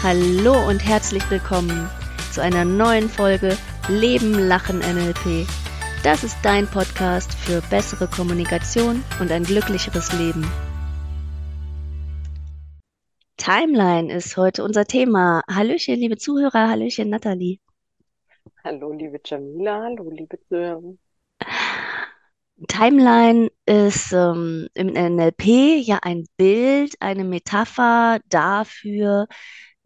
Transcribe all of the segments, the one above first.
Hallo und herzlich willkommen zu einer neuen Folge Leben, Lachen, NLP. Das ist dein Podcast für bessere Kommunikation und ein glücklicheres Leben. Timeline ist heute unser Thema. Hallöchen, liebe Zuhörer, Hallöchen, Nathalie. Hallo, liebe Jamila, hallo, liebe Zuhörer. Timeline ist ähm, im NLP ja ein Bild, eine Metapher dafür,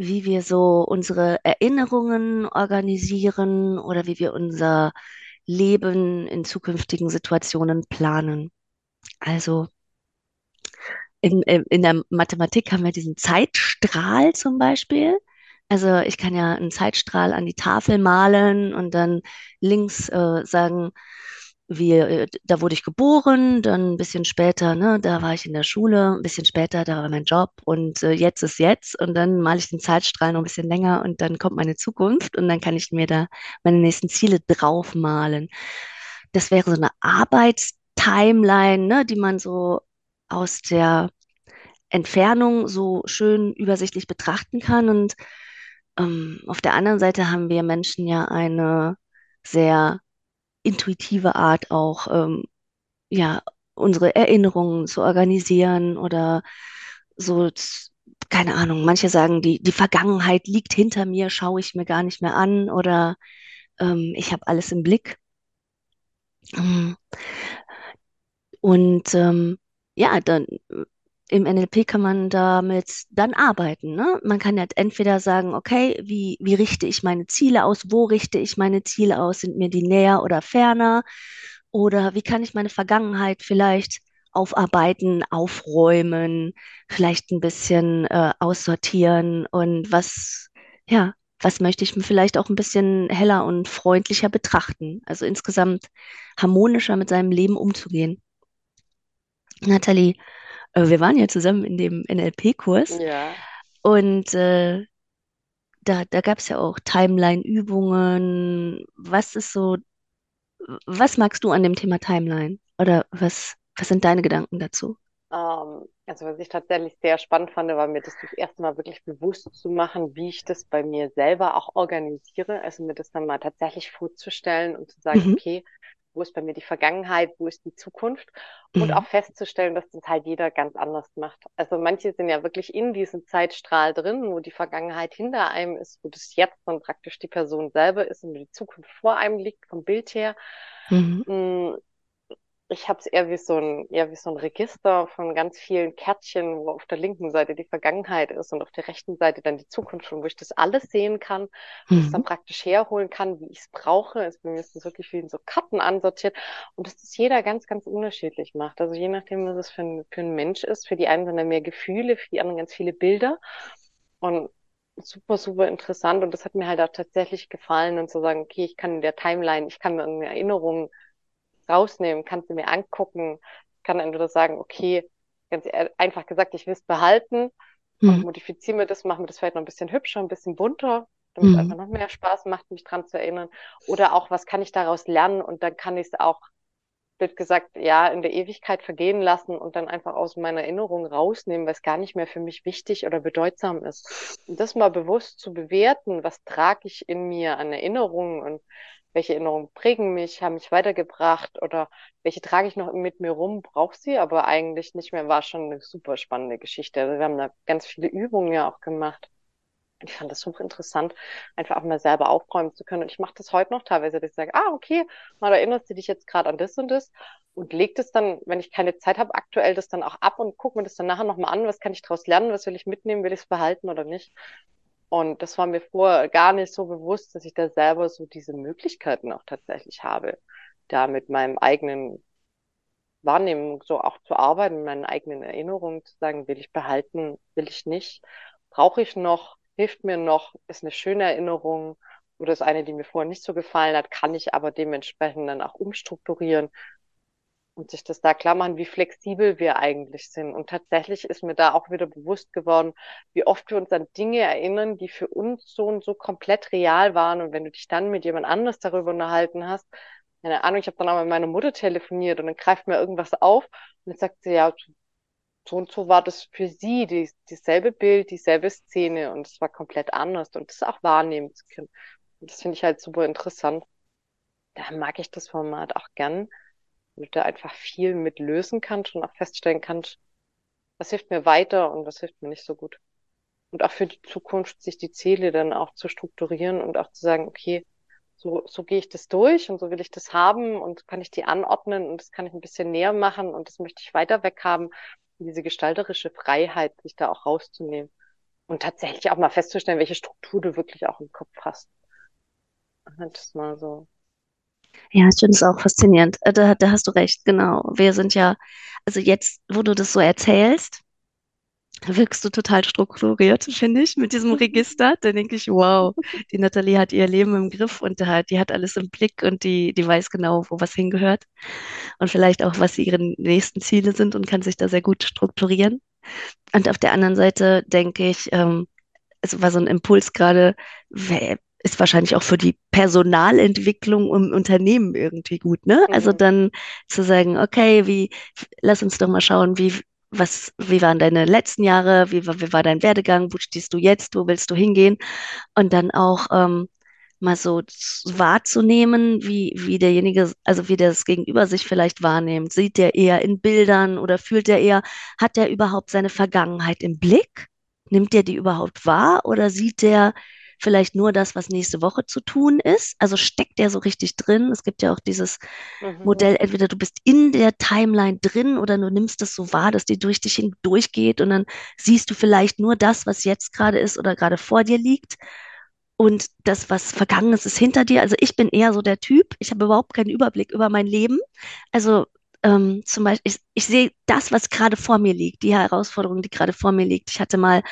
wie wir so unsere Erinnerungen organisieren oder wie wir unser Leben in zukünftigen Situationen planen. Also in, in der Mathematik haben wir diesen Zeitstrahl zum Beispiel. Also ich kann ja einen Zeitstrahl an die Tafel malen und dann links äh, sagen, wir, äh, da wurde ich geboren, dann ein bisschen später, ne, da war ich in der Schule, ein bisschen später, da war mein Job und äh, jetzt ist jetzt und dann male ich den Zeitstrahl noch ein bisschen länger und dann kommt meine Zukunft und dann kann ich mir da meine nächsten Ziele draufmalen. Das wäre so eine Arbeitstimeline, ne, die man so aus der Entfernung so schön übersichtlich betrachten kann und ähm, auf der anderen Seite haben wir Menschen ja eine sehr intuitive Art auch, ähm, ja, unsere Erinnerungen zu organisieren oder so, keine Ahnung, manche sagen, die, die Vergangenheit liegt hinter mir, schaue ich mir gar nicht mehr an oder ähm, ich habe alles im Blick. Mm. Und ähm, ja, dann im NLP kann man damit dann arbeiten. Ne? Man kann ja entweder sagen, okay, wie, wie richte ich meine Ziele aus? Wo richte ich meine Ziele aus? Sind mir die näher oder ferner? Oder wie kann ich meine Vergangenheit vielleicht aufarbeiten, aufräumen, vielleicht ein bisschen äh, aussortieren und was, ja, was möchte ich mir vielleicht auch ein bisschen heller und freundlicher betrachten? Also insgesamt harmonischer mit seinem Leben umzugehen. Nathalie, wir waren ja zusammen in dem NLP-Kurs Ja, und äh, da, da gab es ja auch Timeline-Übungen. Was ist so, was magst du an dem Thema Timeline? Oder was, was sind deine Gedanken dazu? ähm, also was ich tatsächlich sehr spannend fand, war mir das das erste Mal wirklich bewusst zu machen, wie ich das bei mir selber auch organisiere. Also mir das dann mal tatsächlich vorzustellen und zu sagen, Mhm, okay, wo ist bei mir die Vergangenheit, wo ist die Zukunft? Und mhm, auch festzustellen, dass das halt jeder ganz anders macht. Also manche sind ja wirklich in diesem Zeitstrahl drin, wo die Vergangenheit hinter einem ist, wo das Jetzt dann praktisch die Person selber ist und die Zukunft vor einem liegt, vom Bild her. mhm, Mm, Ich habe es eher wie so ein, eher wie so ein Register von ganz vielen Kärtchen, wo auf der linken Seite die Vergangenheit ist und auf der rechten Seite dann die Zukunft, wo ich das alles sehen kann und es dann mhm, praktisch herholen kann, wie ich es brauche. Also bei mir ist das wirklich wie in so Karten ansortiert und dass das jeder ganz, ganz unterschiedlich macht. Also je nachdem, was es für ein, für ein Mensch ist. Für die einen sind da mehr Gefühle, für die anderen ganz viele Bilder und super, super interessant. Und das hat mir halt auch tatsächlich gefallen und zu sagen, okay, ich kann in der Timeline, ich kann mir irgendwie Erinnerungen rausnehmen, kannst du mir angucken. Kann entweder sagen, okay, ganz einfach gesagt, ich will es behalten und mhm, modifiziere mir das, mache mir das vielleicht noch ein bisschen hübscher, ein bisschen bunter, damit es mhm, einfach noch mehr Spaß macht, mich dran zu erinnern. Oder auch, was kann ich daraus lernen? Und dann kann ich es auch, wird gesagt, ja, in der Ewigkeit vergehen lassen und dann einfach aus meiner Erinnerung rausnehmen, weil es gar nicht mehr für mich wichtig oder bedeutsam ist. Und das mal bewusst zu bewerten, was trage ich in mir an Erinnerungen und welche Erinnerungen prägen mich, haben mich weitergebracht oder welche trage ich noch mit mir rum, brauche sie aber eigentlich nicht mehr, war schon eine super spannende Geschichte. Also wir haben da ganz viele Übungen ja auch gemacht. Ich fand das super interessant, einfach auch mal selber aufräumen zu können. Und ich mache das heute noch teilweise, dass ich sage, ah, okay, mal erinnerst du dich jetzt gerade an das und das und leg das dann, wenn ich keine Zeit habe, aktuell das dann auch ab und gucke mir das dann nachher nochmal an, was kann ich daraus lernen, was will ich mitnehmen, will ich es behalten oder nicht. Und das war mir vorher gar nicht so bewusst, dass ich da selber so diese Möglichkeiten auch tatsächlich habe, da mit meinem eigenen Wahrnehmen so auch zu arbeiten, mit meinen eigenen Erinnerungen zu sagen, will ich behalten, will ich nicht, brauche ich noch, hilft mir noch, ist eine schöne Erinnerung oder ist eine, die mir vorher nicht so gefallen hat, kann ich aber dementsprechend dann auch umstrukturieren und sich das da klar machen, wie flexibel wir eigentlich sind. Und tatsächlich ist mir da auch wieder bewusst geworden, wie oft wir uns an Dinge erinnern, die für uns so und so komplett real waren. Und wenn du dich dann mit jemand anders darüber unterhalten hast, keine Ahnung, ich habe dann auch mit meiner Mutter telefoniert und dann greift mir irgendwas auf und dann sagt sie, ja, so und so war das für sie, die, dieselbe Bild, dieselbe Szene und es war komplett anders und das auch wahrnehmen zu können. Und das finde ich halt super interessant. Da mag ich das Format auch gern, du da einfach viel mit lösen kannst und auch feststellen kannst, was hilft mir weiter und was hilft mir nicht so gut. Und auch für die Zukunft sich die Ziele dann auch zu strukturieren und auch zu sagen, okay, so, so gehe ich das durch und so will ich das haben und kann ich die anordnen und das kann ich ein bisschen näher machen und das möchte ich weiter weg haben diese gestalterische Freiheit, sich da auch rauszunehmen und tatsächlich auch mal festzustellen, welche Struktur du wirklich auch im Kopf hast. Das mal so. Ja, ich finde es auch faszinierend. Äh, da, da hast du recht, genau. Wir sind ja, also jetzt, wo du das so erzählst, wirkst du total strukturiert, finde ich, mit diesem Register. Da denke ich, wow, die Nathalie hat ihr Leben im Griff und die hat alles im Blick und die, die weiß genau, wo was hingehört und vielleicht auch, was ihre nächsten Ziele sind und kann sich da sehr gut strukturieren. Und auf der anderen Seite denke ich, ähm, es war so ein Impuls gerade, ist wahrscheinlich auch für die Personalentwicklung im Unternehmen irgendwie gut, ne? Also mhm. Also dann zu sagen, okay, wie, lass uns doch mal schauen, wie, was, wie waren deine letzten Jahre, wie, wie war dein Werdegang, wo stehst du jetzt, wo willst du hingehen? Und dann auch ähm, mal so wahrzunehmen, wie, wie derjenige, also wie das Gegenüber sich vielleicht wahrnimmt. Sieht der eher in Bildern oder fühlt der eher, hat der überhaupt seine Vergangenheit im Blick? Nimmt der die überhaupt wahr oder sieht der vielleicht nur das, was nächste Woche zu tun ist. Also steckt der so richtig drin. Es gibt ja auch dieses mhm. Modell, entweder du bist in der Timeline drin oder du nimmst es so wahr, dass die durch dich hindurchgeht und dann siehst du vielleicht nur das, was jetzt gerade ist oder gerade vor dir liegt. Und das, was vergangen ist, ist hinter dir. Also ich bin eher so der Typ. Ich habe überhaupt keinen Überblick über mein Leben. Also ähm, zum Beispiel, ich, ich sehe das, was gerade vor mir liegt, die Herausforderung, die gerade vor mir liegt. Ich hatte mal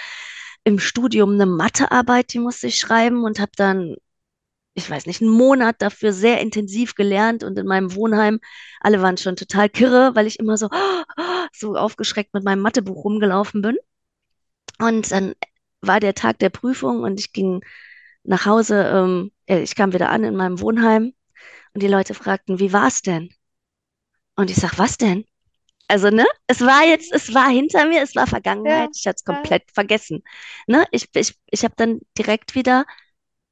im Studium eine Mathearbeit, die musste ich schreiben und habe dann, ich weiß nicht, einen Monat dafür sehr intensiv gelernt und in meinem Wohnheim, alle waren schon total kirre, weil ich immer so, so aufgeschreckt mit meinem Mathebuch rumgelaufen bin. Und dann war der Tag der Prüfung und ich ging nach Hause, ähm, ich kam wieder an in meinem Wohnheim und die Leute fragten, wie war's denn? Und ich sag, was denn? Also, ne, es war jetzt, es war hinter mir, es war Vergangenheit, ja, ich hatte es komplett ja. vergessen. Ne, ich, ich, ich habe dann direkt wieder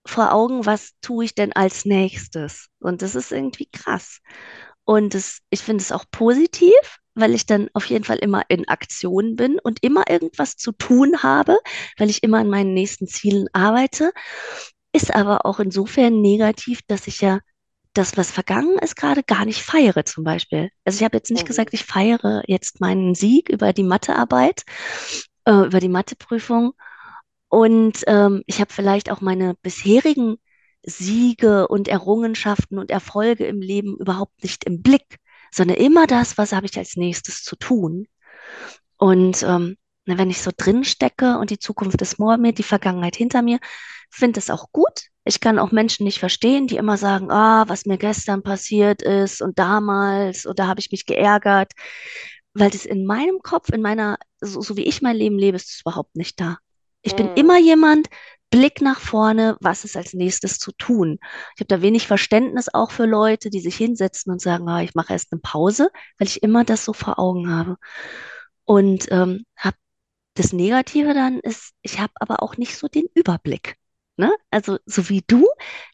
vor Augen, was tue ich denn als nächstes? Und das ist irgendwie krass. Und das, ich finde es auch positiv, weil ich dann auf jeden Fall immer in Aktion bin und immer irgendwas zu tun habe, weil ich immer an meinen nächsten Zielen arbeite. Ist aber auch insofern negativ, dass ich ja das, was vergangen ist, gerade gar nicht feiere zum Beispiel. Also ich habe jetzt nicht mhm. gesagt, ich feiere jetzt meinen Sieg über die Mathearbeit, äh, über die Matheprüfung. Und ähm, ich habe vielleicht auch meine bisherigen Siege und Errungenschaften und Erfolge im Leben überhaupt nicht im Blick, sondern immer das, was habe ich als nächstes zu tun. Und ähm, wenn ich so drin stecke und die Zukunft ist vor mir, die Vergangenheit hinter mir, finde es auch gut. Ich kann auch Menschen nicht verstehen, die immer sagen, ah, was mir gestern passiert ist und damals oder habe ich mich geärgert, weil das in meinem Kopf, in meiner, so, so wie ich mein Leben lebe, ist es überhaupt nicht da. Ich bin mhm. immer jemand, Blick nach vorne, was ist als nächstes zu tun. Ich habe da wenig Verständnis auch für Leute, die sich hinsetzen und sagen, ah, ich mache erst eine Pause, weil ich immer das so vor Augen habe. Und ähm, habe das Negative dann ist, ich habe aber auch nicht so den Überblick. Ne? Also so wie du,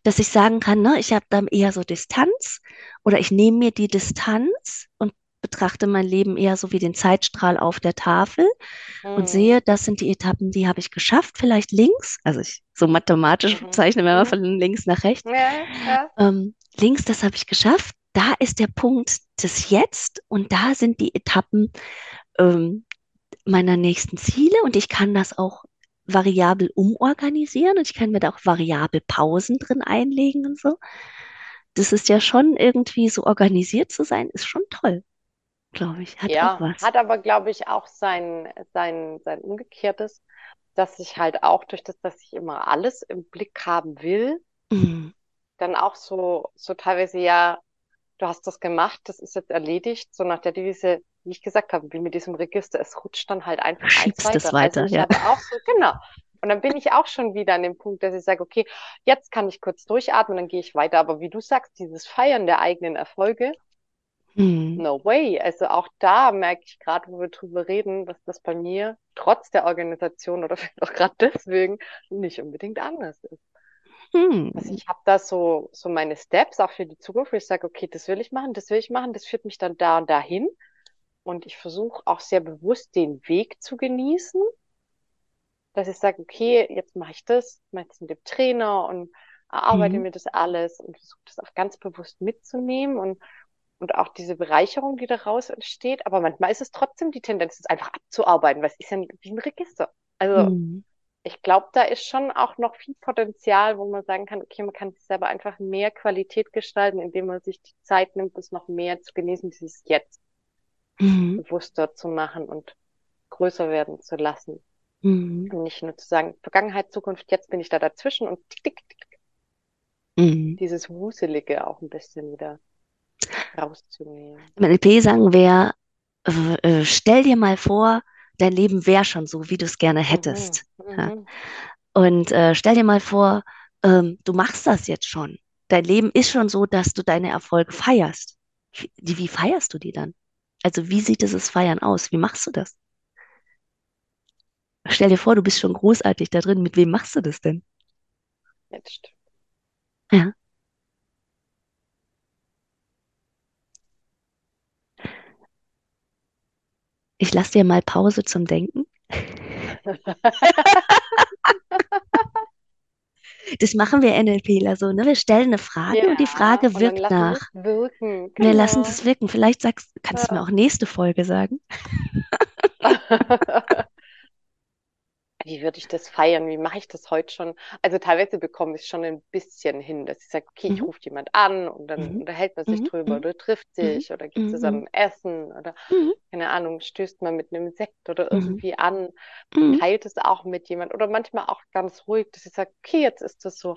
dass ich sagen kann, ne, ich habe dann eher so Distanz oder ich nehme mir die Distanz und betrachte mein Leben eher so wie den Zeitstrahl auf der Tafel mhm. und sehe, das sind die Etappen, die habe ich geschafft, vielleicht links, also ich so mathematisch mhm. zeichne wir mal mhm. von links nach rechts. Ja, ja. Ähm, links, das habe ich geschafft. Da ist der Punkt des Jetzt und da sind die Etappen ähm, meiner nächsten Ziele und ich kann das auch variabel umorganisieren und ich kann mir da auch variabel Pausen drin einlegen und so. Das ist ja schon irgendwie so organisiert zu sein, ist schon toll, glaube ich. Hat ja, auch was. hat aber, glaube ich, auch sein, sein, sein Umgekehrtes, dass ich halt auch durch das, dass ich immer alles im Blick haben will, mhm. dann auch so, so teilweise ja, du hast das gemacht, das ist jetzt erledigt, so nach der Devise, wie ich gesagt habe, wie mit diesem Register, es rutscht dann halt einfach Schiebst eins weiter. Es weiter also ja. auch so, genau. Und dann bin ich auch schon wieder an dem Punkt, dass ich sage, okay, jetzt kann ich kurz durchatmen, dann gehe ich weiter. Aber wie du sagst, dieses Feiern der eigenen Erfolge, Mhm. No way. Also auch da merke ich gerade, wo wir drüber reden, dass das bei mir trotz der Organisation oder vielleicht auch gerade deswegen nicht unbedingt anders ist. Also Mhm. ich habe da so, so meine Steps auch für die Zukunft, wo ich sage, okay, das will ich machen, das will ich machen, das führt mich dann da und dahin. Und ich versuche auch sehr bewusst den Weg zu genießen, dass ich sage, okay, jetzt mache ich das, mache jetzt mit dem Trainer und erarbeite Mhm. mir das alles und versuche das auch ganz bewusst mitzunehmen und, und auch diese Bereicherung, die daraus entsteht. Aber manchmal ist es trotzdem die Tendenz, es einfach abzuarbeiten, weil es ist ja wie ein Register. Also Mhm. ich glaube, da ist schon auch noch viel Potenzial, wo man sagen kann, okay, man kann sich selber einfach mehr Qualität gestalten, indem man sich die Zeit nimmt, das noch mehr zu genießen, dieses Jetzt Mhm. bewusster zu machen und größer werden zu lassen. Mhm. Und nicht nur zu sagen, Vergangenheit, Zukunft, jetzt bin ich da dazwischen und tick, tick, tick, Mhm. dieses Wuselige auch ein bisschen wieder rauszunehmen. Im NLP sagen wir, äh, stell dir mal vor, dein Leben wäre schon so, wie du es gerne Mhm, hättest. Ja. mhm, Und äh, stell dir mal vor, ähm, du machst das jetzt schon. Dein Leben ist schon so, dass du deine Erfolge feierst. Wie, wie feierst du die dann? Also wie sieht dieses Feiern aus? Wie machst du das? Stell dir vor, du bist schon großartig da drin. Mit wem machst du das denn? jetzt. Ja. Ich lasse dir mal Pause zum Denken. Das machen wir NLPler so, ne? Wir stellen eine Frage und die Ja, Frage und wirkt nach. wirken. Wir lassen Genau. es wirken. Vielleicht sagst, kannst du mir Ja. auch nächste Folge sagen. Wie würde ich das feiern? Wie mache ich das heute schon? Also teilweise bekomme ich es schon ein bisschen hin, dass ich sage, okay, ich Mhm. rufe jemand an und dann Mhm. unterhält man sich Mhm. drüber Mhm. oder trifft Mhm. sich oder geht Mhm. zusammen essen oder keine Ahnung, stößt man mit einem Sekt oder irgendwie an, teilt es auch mit jemand oder manchmal auch ganz ruhig, dass ich sage, okay, jetzt ist das so,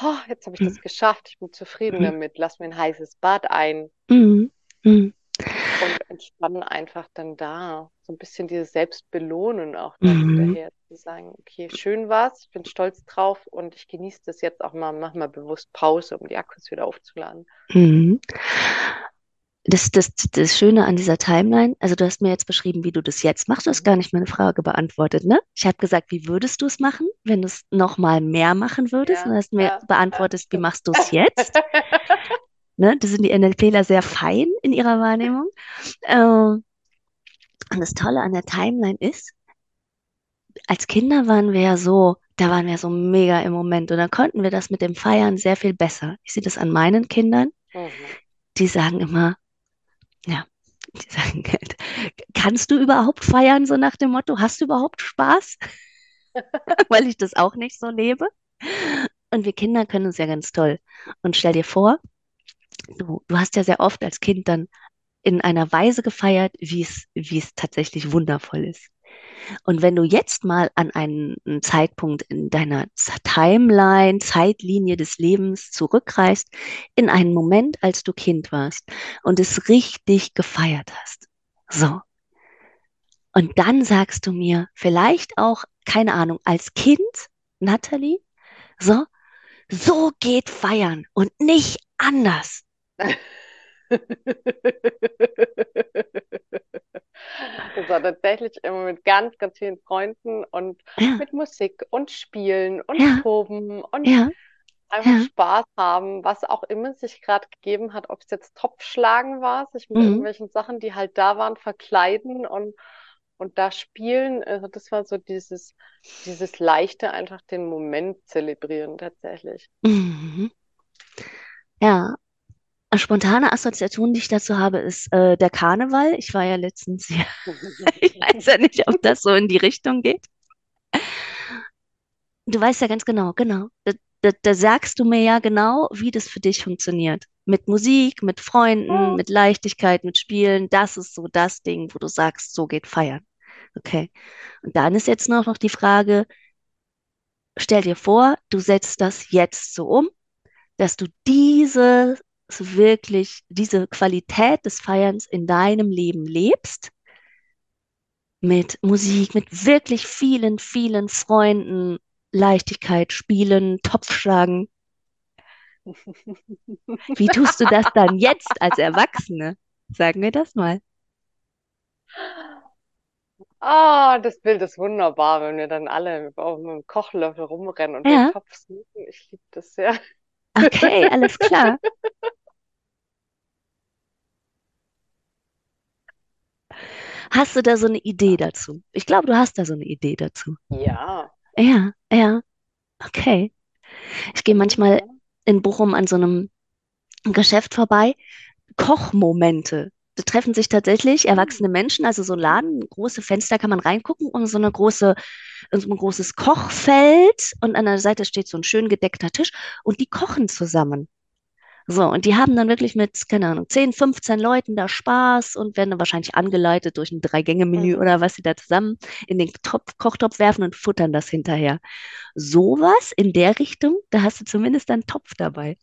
oh, jetzt habe ich das geschafft, ich bin zufrieden damit, lass mir ein heißes Bad ein entspannen einfach dann da. So ein bisschen dieses Selbstbelohnen auch Mhm. hinterher zu sagen, okay, schön war's, ich bin stolz drauf und ich genieße das jetzt auch mal, mach mal bewusst Pause, um die Akkus wieder aufzuladen. Mhm. Das, das, das Schöne an dieser Timeline, also du hast mir jetzt beschrieben, wie du das jetzt machst. Du hast Mhm. gar nicht meine Frage beantwortet, ne? Ich habe gesagt, wie würdest du es machen, wenn du es nochmal mehr machen würdest? Und Ja, du hast mir ja, ja, beantwortet, wie stimmt. machst du es jetzt? Ne? Da sind die NLPler sehr fein in ihrer Wahrnehmung. Ähm, und das Tolle an der Timeline ist, als Kinder waren wir ja so, da waren wir so mega im Moment und dann konnten wir das mit dem Feiern sehr viel besser. Ich sehe das an meinen Kindern, Mhm. die sagen immer, ja, die sagen, kannst du überhaupt feiern, so nach dem Motto, hast du überhaupt Spaß? Weil ich das auch nicht so lebe. Und wir Kinder können es ja ganz toll. Und stell dir vor, du, du hast ja sehr oft als Kind dann in einer Weise gefeiert, wie es, wie es tatsächlich wundervoll ist. Und wenn du jetzt mal an einen Zeitpunkt in deiner Timeline, Zeitlinie des Lebens zurückreist, in einen Moment, als du Kind warst und es richtig gefeiert hast. So. Und dann sagst du mir vielleicht auch, keine Ahnung, als Kind, Natalie, so, so geht feiern und nicht anders. Das war tatsächlich immer mit ganz, ganz vielen Freunden und Ja, mit Musik und Spielen und ja, Toben und ja, einfach ja. Spaß haben, was auch immer sich gerade gegeben hat, ob es jetzt Topfschlagen war, sich mit Mhm. irgendwelchen Sachen, die halt da waren, verkleiden und, und da spielen. Also das war so dieses, dieses leichte, einfach den Moment zelebrieren tatsächlich. Mhm. Ja, eine spontane Assoziation, die ich dazu habe, ist äh, der Karneval. Ich war ja letztens hier. Ich weiß ja nicht, ob das so in die Richtung geht. Du weißt ja ganz genau, genau. Da, da, da sagst du mir ja genau, wie das für dich funktioniert. Mit Musik, mit Freunden, mit Leichtigkeit, mit Spielen. Das ist so das Ding, wo du sagst, so geht feiern. Okay. Und dann ist jetzt noch, noch die Frage, stell dir vor, du setzt das jetzt so um, dass du diese wirklich, diese Qualität des Feierns in deinem Leben lebst. Mit Musik, mit wirklich vielen, vielen Freunden, Leichtigkeit, Spielen, Topfschlagen. Wie tust du das dann jetzt als Erwachsene? Sagen wir das mal. Ah, das Bild ist wunderbar, wenn wir dann alle auf einem Kochlöffel rumrennen und den Ja, Topf suchen. Ich liebe das sehr. Okay, alles klar. Hast du da so eine Idee dazu? Ich glaube, du hast da so eine Idee dazu. Ja. Ja, ja, okay. Ich gehe manchmal in Bochum an so einem Geschäft vorbei. Kochmomente. Da treffen sich tatsächlich Mhm. erwachsene Menschen, also so ein Laden, große Fenster kann man reingucken und so eine große, so ein großes Kochfeld und an der Seite steht so ein schön gedeckter Tisch und die kochen zusammen. So, und die haben dann wirklich mit, keine Ahnung, 10, 15 Leuten da Spaß und werden dann wahrscheinlich angeleitet durch ein Drei-Gänge-Menü Mhm. oder was sie da zusammen in den Topf, Kochtopf werfen und futtern das hinterher. Sowas in der Richtung, da hast du zumindest einen Topf dabei.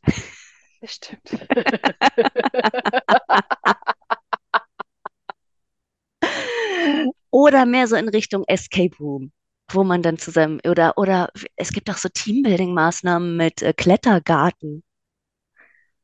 Das stimmt. Oder mehr so in Richtung Escape Room, wo man dann zusammen, oder, oder es gibt auch so Teambuilding-Maßnahmen mit äh, Klettergarten.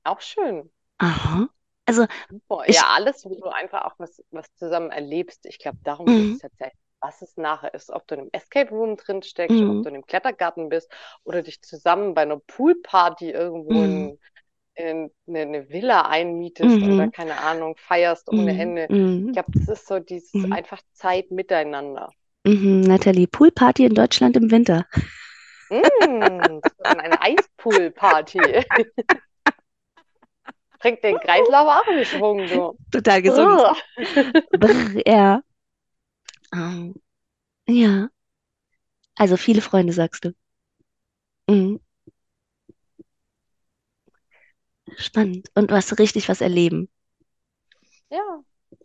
Auch schön. Aha. Also Super. ich, Ja, alles, wo du einfach auch was, was zusammen erlebst. Ich glaube, darum geht mm, es tatsächlich. Was es nachher ist, ob du in einem Escape Room drin steckst, ob mm, du in einem Klettergarten bist oder dich zusammen bei einer Poolparty irgendwo in, in eine, eine Villa einmietest mhm, keine Ahnung, feierst ohne mm, Ende. Ich mm, glaube, das ist so dieses mm, einfach Zeit miteinander. mhm. Nathalie, Poolparty in Deutschland im Winter. Mm, eine Eispoolparty. Bringt den Kreislauf auch in Schwung, du. Total gesund. Brr, ja. Ähm, ja. Also viele Freunde, sagst du. Mhm. Spannend. Und was richtig was erleben. Ja,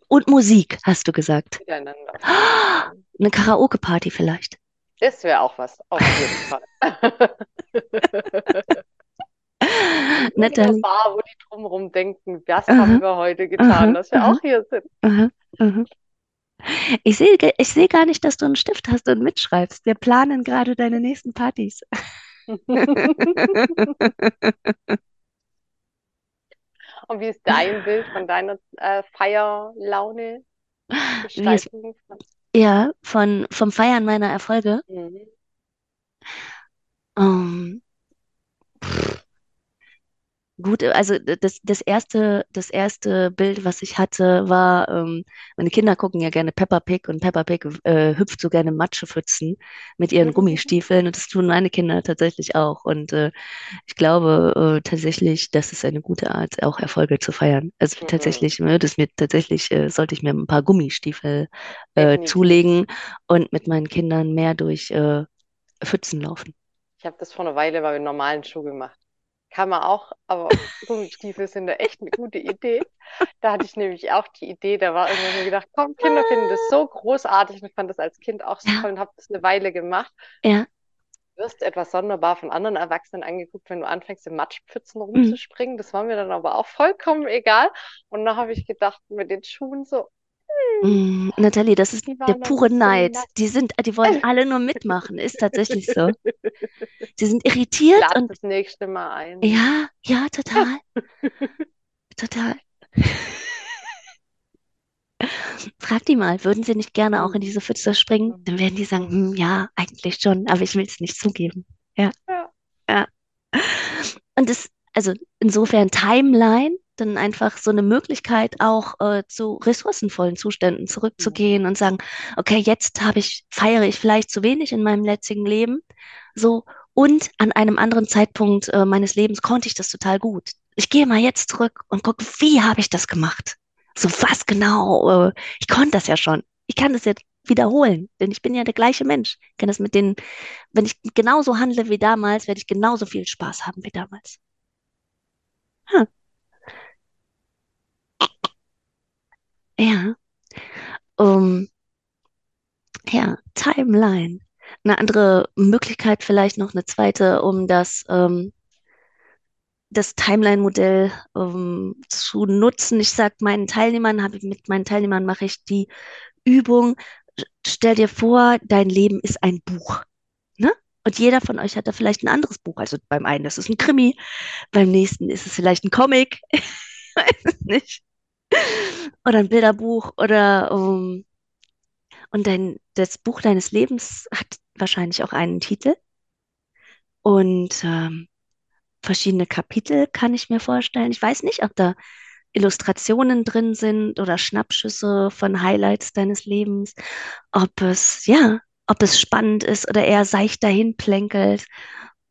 Und Musik, hast du gesagt. miteinander. Eine Karaoke-Party vielleicht. Das wäre auch was, auf jeden Fall. Nathalie. Bar, wo die drumherum denken, was Aha, haben wir heute getan, dass wir aha, auch hier sind. Ich sehe, ich sehe gar nicht, dass du einen Stift hast und mitschreibst. Wir planen gerade deine nächsten Partys. Und wie ist dein Bild von deiner äh, Feierlaune, Gestaltung? ja, von, vom Feiern meiner Erfolge. Mhm. Ähm, Gut, also das, das erste, das erste Bild, was ich hatte, war, ähm, meine Kinder gucken ja gerne Peppa Pig und Peppa Pig äh, hüpft so gerne Matschepfützen mit ihren Gummistiefeln und das tun meine Kinder tatsächlich auch. Und äh, ich glaube äh, tatsächlich, das ist eine gute Art, auch Erfolge zu feiern. Also Mhm. tatsächlich, ne, das mir tatsächlich, äh, sollte ich mir ein paar Gummistiefel äh, zulegen und mit meinen Kindern mehr durch äh, Pfützen laufen. Ich habe das vor einer Weile mit normalen Schuh gemacht. Kann man auch, aber Gummistiefel sind da echt eine gute Idee. Da hatte ich nämlich auch die Idee, da war irgendwann gedacht, komm, Kinder finden das so großartig und ich fand das als Kind auch so Ja, toll und habe das eine Weile gemacht. ja, Du wirst etwas sonderbar von anderen Erwachsenen angeguckt, wenn du anfängst, in Matschpfützen mm, rumzuspringen. Das war mir dann aber auch vollkommen egal. Und dann habe ich gedacht, mit den Schuhen so, Mm, Nathalie, das ist der pure Neid. nass. Die sind, die wollen alle nur mitmachen. Ist tatsächlich so. Sie sind irritiert Lad und das nächste Mal ein. ja, ja, total, total. Frag die mal, würden sie nicht gerne auch in diese Pfütze springen? Dann werden die sagen, hm, ja, eigentlich schon, aber ich will es nicht zugeben. Ja, Ja. ja. Und das, also insofern Timeline, dann einfach so eine Möglichkeit auch äh, zu ressourcenvollen Zuständen Mhm. zurückzugehen und sagen, okay, jetzt habe ich, feiere ich vielleicht zu wenig in meinem jetzigen Leben, so und an einem anderen Zeitpunkt äh, meines Lebens konnte ich das total gut. Ich gehe mal jetzt zurück und gucke, wie habe ich das gemacht? So was genau? Äh, ich konnte das ja schon. Ich kann das jetzt wiederholen, denn ich bin ja der gleiche Mensch. Ich kann das mit den, wenn ich genauso handle wie damals, werde ich genauso viel Spaß haben wie damals. Hm. Ja, um, ja, Timeline. Eine andere Möglichkeit, vielleicht noch eine zweite, um das, ähm, das Timeline-Modell ähm, zu nutzen. Ich sage meinen Teilnehmern, habe mit meinen Teilnehmern mache ich die Übung. Stell dir vor, dein Leben ist ein Buch. Ne? Und jeder von euch hat da vielleicht ein anderes Buch. Also beim einen ist es ein Krimi, beim nächsten ist es vielleicht ein Comic. Ich weiß es nicht. Oder ein Bilderbuch oder um, und dein, das Buch deines Lebens hat wahrscheinlich auch einen Titel und ähm, verschiedene Kapitel kann ich mir vorstellen. Ich weiß nicht, ob da Illustrationen drin sind oder Schnappschüsse von Highlights deines Lebens, ob es, ja, ob es spannend ist oder eher seicht dahin plänkelt.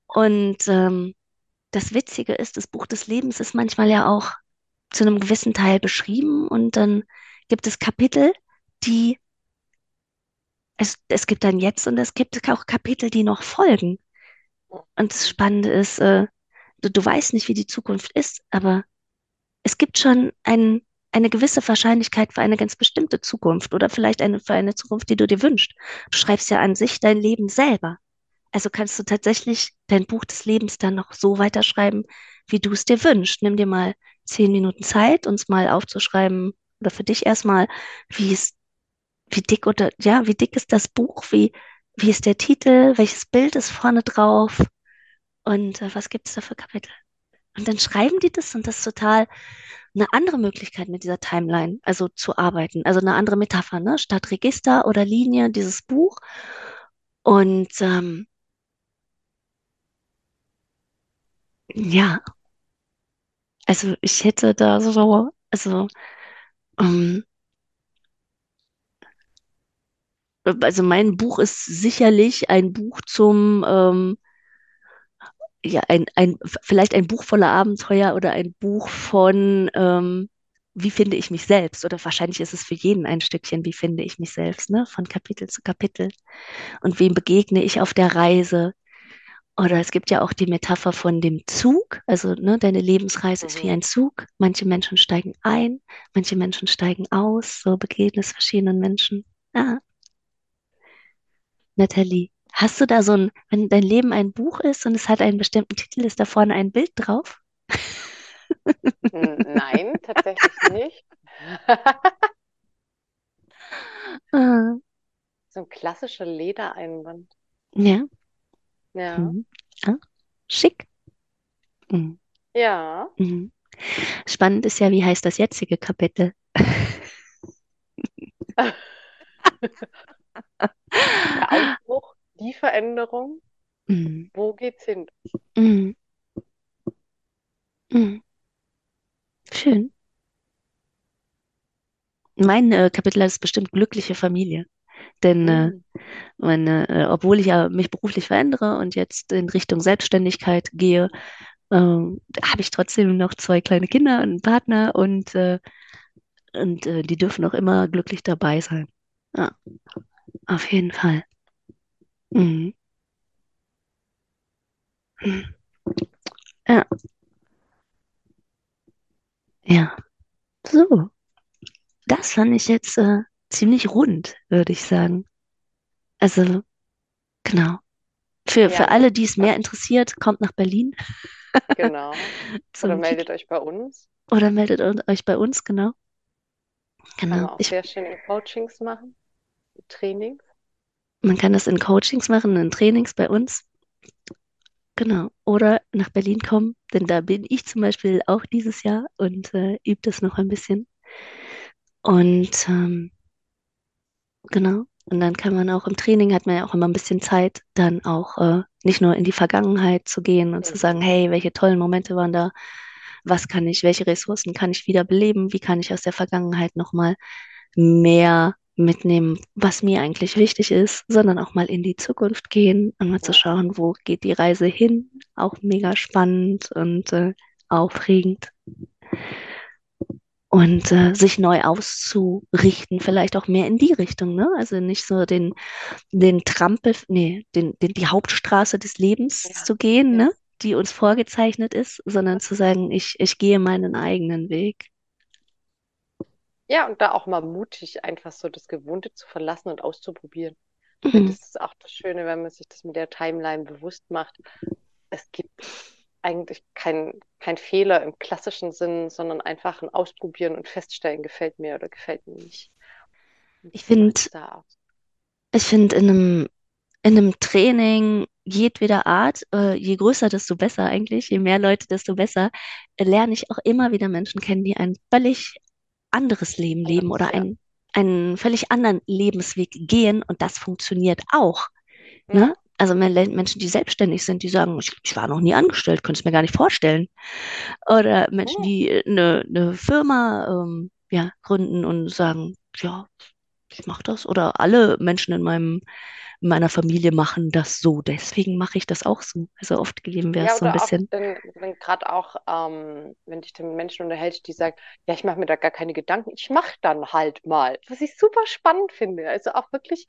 Und ähm, das Witzige ist, das Buch des Lebens ist manchmal ja auch zu einem gewissen Teil beschrieben und dann gibt es Kapitel, die, es, es gibt ein Jetzt und es gibt auch Kapitel, die noch folgen. Und das Spannende ist, äh, du, du weißt nicht, wie die Zukunft ist, aber es gibt schon ein, eine gewisse Wahrscheinlichkeit für eine ganz bestimmte Zukunft oder vielleicht eine, für eine Zukunft, die du dir wünschst. Du schreibst ja an sich dein Leben selber. Also kannst du tatsächlich dein Buch des Lebens dann noch so weiterschreiben, wie du es dir wünschst. Nimm dir mal zehn Minuten Zeit, uns mal aufzuschreiben oder für dich erstmal, wie ist, wie dick oder ja, wie dick ist das Buch, wie, wie ist der Titel, welches Bild ist vorne drauf und äh, was gibt es da für Kapitel? Und dann schreiben die das und das ist total eine andere Möglichkeit mit dieser Timeline, also zu arbeiten, also eine andere Metapher, ne? Statt Register oder Linie, dieses Buch. Und ähm, ja, also ich hätte da so, also, ähm, also mein Buch ist sicherlich ein Buch zum ähm, ja, ein, ein, vielleicht ein Buch voller Abenteuer oder ein Buch von, ähm, wie finde ich mich selbst? Oder wahrscheinlich ist es für jeden ein Stückchen, wie finde ich mich selbst, ne? Von Kapitel zu Kapitel. Und wem begegne ich auf der Reise? Oder es gibt ja auch die Metapher von dem Zug. Also, ne, deine Lebensreise ist wie Mhm. ein Zug. Manche Menschen steigen ein, manche Menschen steigen aus. So begegnest verschiedenen Menschen. Ah, Nathalie, hast du da so ein, wenn dein Leben ein Buch ist und es hat einen bestimmten Titel, ist da vorne ein Bild drauf? Nein, tatsächlich nicht. Ah, So ein klassischer Ledereinband. ja. Ja. Mhm. Ah, schick. Mhm. Ja. Mhm. Spannend ist ja, wie heißt das jetzige Kapitel? Der Aufbruch, die Veränderung, Mhm. wo geht's hin? Mhm. Mhm. Schön. Mein äh, Kapitel ist bestimmt glückliche Familie. Denn äh, Mm. meine, äh, obwohl ich ja mich beruflich verändere und jetzt in Richtung Selbstständigkeit gehe, ähm, habe ich trotzdem noch zwei kleine Kinder und einen Partner und, äh, und äh, die dürfen auch immer glücklich dabei sein. Ja, auf jeden Fall. Mhm. Mhm. Ja, ja. So, das fand ich jetzt äh, ziemlich rund, würde ich sagen. Also, genau. Für, Ja, für alle, die es mehr interessiert, kommt nach Berlin genau. Oder meldet euch bei uns. oder meldet eu- euch bei uns, genau. Kann Genau. man auch Ich, sehr schön in Coachings machen, Trainings. man kann das in Coachings machen, in Trainings bei uns, genau. Oder nach Berlin kommen, denn da bin ich zum Beispiel auch dieses Jahr und äh, übe das noch ein bisschen. Und ähm, genau. Und dann kann man auch im Training, hat man ja auch immer ein bisschen Zeit, dann auch äh, nicht nur in die Vergangenheit zu gehen und zu sagen, hey, welche tollen Momente waren da, was kann ich, welche Ressourcen kann ich wieder beleben, wie kann ich aus der Vergangenheit nochmal mehr mitnehmen, was mir eigentlich wichtig ist, sondern auch mal in die Zukunft gehen und mal zu Ja. schauen, wo geht die Reise hin. Auch mega spannend und äh, aufregend. Und äh, sich neu auszurichten, vielleicht auch mehr in die Richtung, ne? Also nicht so den, den Trampel, nee, den, den, die Hauptstraße des Lebens Ja, zu gehen, ja. ne? Die uns vorgezeichnet ist, sondern zu sagen, ich, ich gehe meinen eigenen Weg. Ja, und da auch mal mutig einfach so das Gewohnte zu verlassen und auszuprobieren. Mhm. das ist auch das Schöne, wenn man sich das mit der Timeline bewusst macht. Es gibt eigentlich kein, kein Fehler im klassischen Sinn, sondern einfach ein Ausprobieren und feststellen, gefällt mir oder gefällt mir nicht. Und Ich finde, ich finde in einem, in einem Training jedweder Art, äh, je größer, desto besser eigentlich, je mehr Leute, desto besser, äh, lerne ich auch immer wieder Menschen kennen, die einen völlig anderes Leben leben oder ja. ein, einen völlig anderen Lebensweg gehen und das funktioniert auch. Ja. Ne? Also Men- Menschen, die selbstständig sind, die sagen, ich, ich war noch nie angestellt, könnte es mir gar nicht vorstellen. Oder Menschen, die eine, eine Firma ähm, ja, gründen und sagen, ja, ich mache das. Oder alle Menschen in meinem, in meiner Familie machen das so, deswegen mache ich das auch so. Also oft geben wir Ja, es so ein bisschen. gerade auch, ähm, wenn dich mit Menschen unterhältst, die sagen, ja, ich mache mir da gar keine Gedanken, ich mache dann halt mal. Was ich super spannend finde. Also auch wirklich,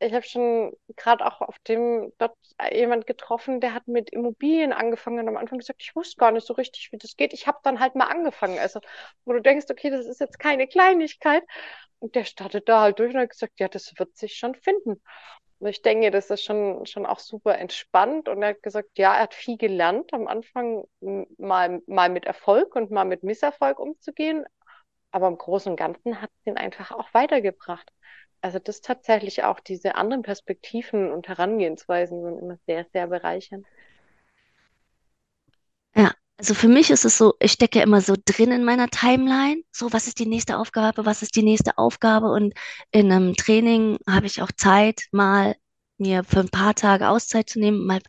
ich habe schon gerade auch auf dem dort jemand getroffen, der hat mit Immobilien angefangen und am Anfang gesagt, ich wusste gar nicht so richtig, wie das geht. Ich habe dann halt mal angefangen. Also, wo du denkst, okay, das ist jetzt keine Kleinigkeit. Und der startet da halt durch und hat gesagt, ja, das wird sich schon finden. Und ich denke, das ist schon, schon auch super entspannt. Und er hat gesagt, ja, er hat viel gelernt, am Anfang mal, mal mit Erfolg und mal mit Misserfolg umzugehen. Aber im Großen und Ganzen hat es ihn einfach auch weitergebracht. Also das tatsächlich auch, diese anderen Perspektiven und Herangehensweisen sind immer sehr, sehr bereichernd. Ja, also für mich ist es so, ich stecke immer so drin in meiner Timeline. So, was ist die nächste Aufgabe? Was ist die nächste Aufgabe? Und in einem Training habe ich auch Zeit, mal mir für ein paar Tage Auszeit zu nehmen, mal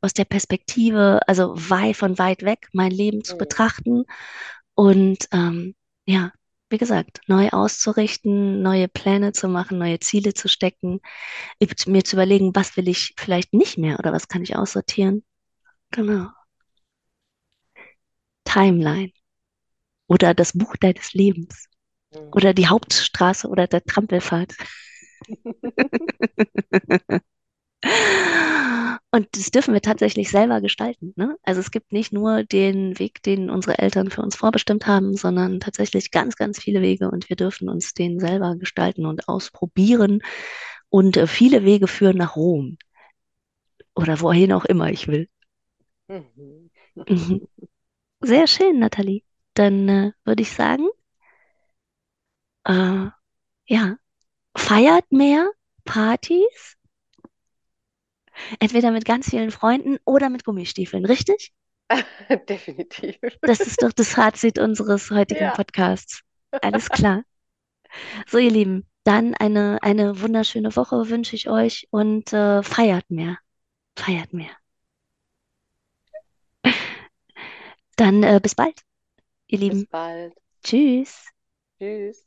aus der Perspektive, also weit von weit weg, mein Leben zu Mhm. betrachten und ähm, ja, wie gesagt, neu auszurichten, neue Pläne zu machen, neue Ziele zu stecken, mir zu überlegen, was will ich vielleicht nicht mehr oder was kann ich aussortieren. Genau. Timeline. oder das Buch deines Lebens Mhm. oder die Hauptstraße oder der Trampelpfad. Und das dürfen wir tatsächlich selber gestalten, ne? Also es gibt nicht nur den Weg, den unsere Eltern für uns vorbestimmt haben, sondern tatsächlich ganz, ganz viele Wege und wir dürfen uns den selber gestalten und ausprobieren. Und äh, viele Wege führen nach Rom oder wohin auch immer ich will. Mhm. Mhm. Sehr schön, Nathalie. Dann äh, würde ich sagen, äh, ja, feiert mehr Partys Entweder mit ganz vielen Freunden oder mit Gummistiefeln, richtig? Definitiv. Das ist doch das Fazit unseres heutigen Ja, Podcasts. Alles klar. So, ihr Lieben, dann eine, eine wunderschöne Woche wünsche ich euch und äh, feiert mehr. Feiert mehr. Dann äh, bis bald, ihr bis Lieben. bald. Tschüss. Tschüss.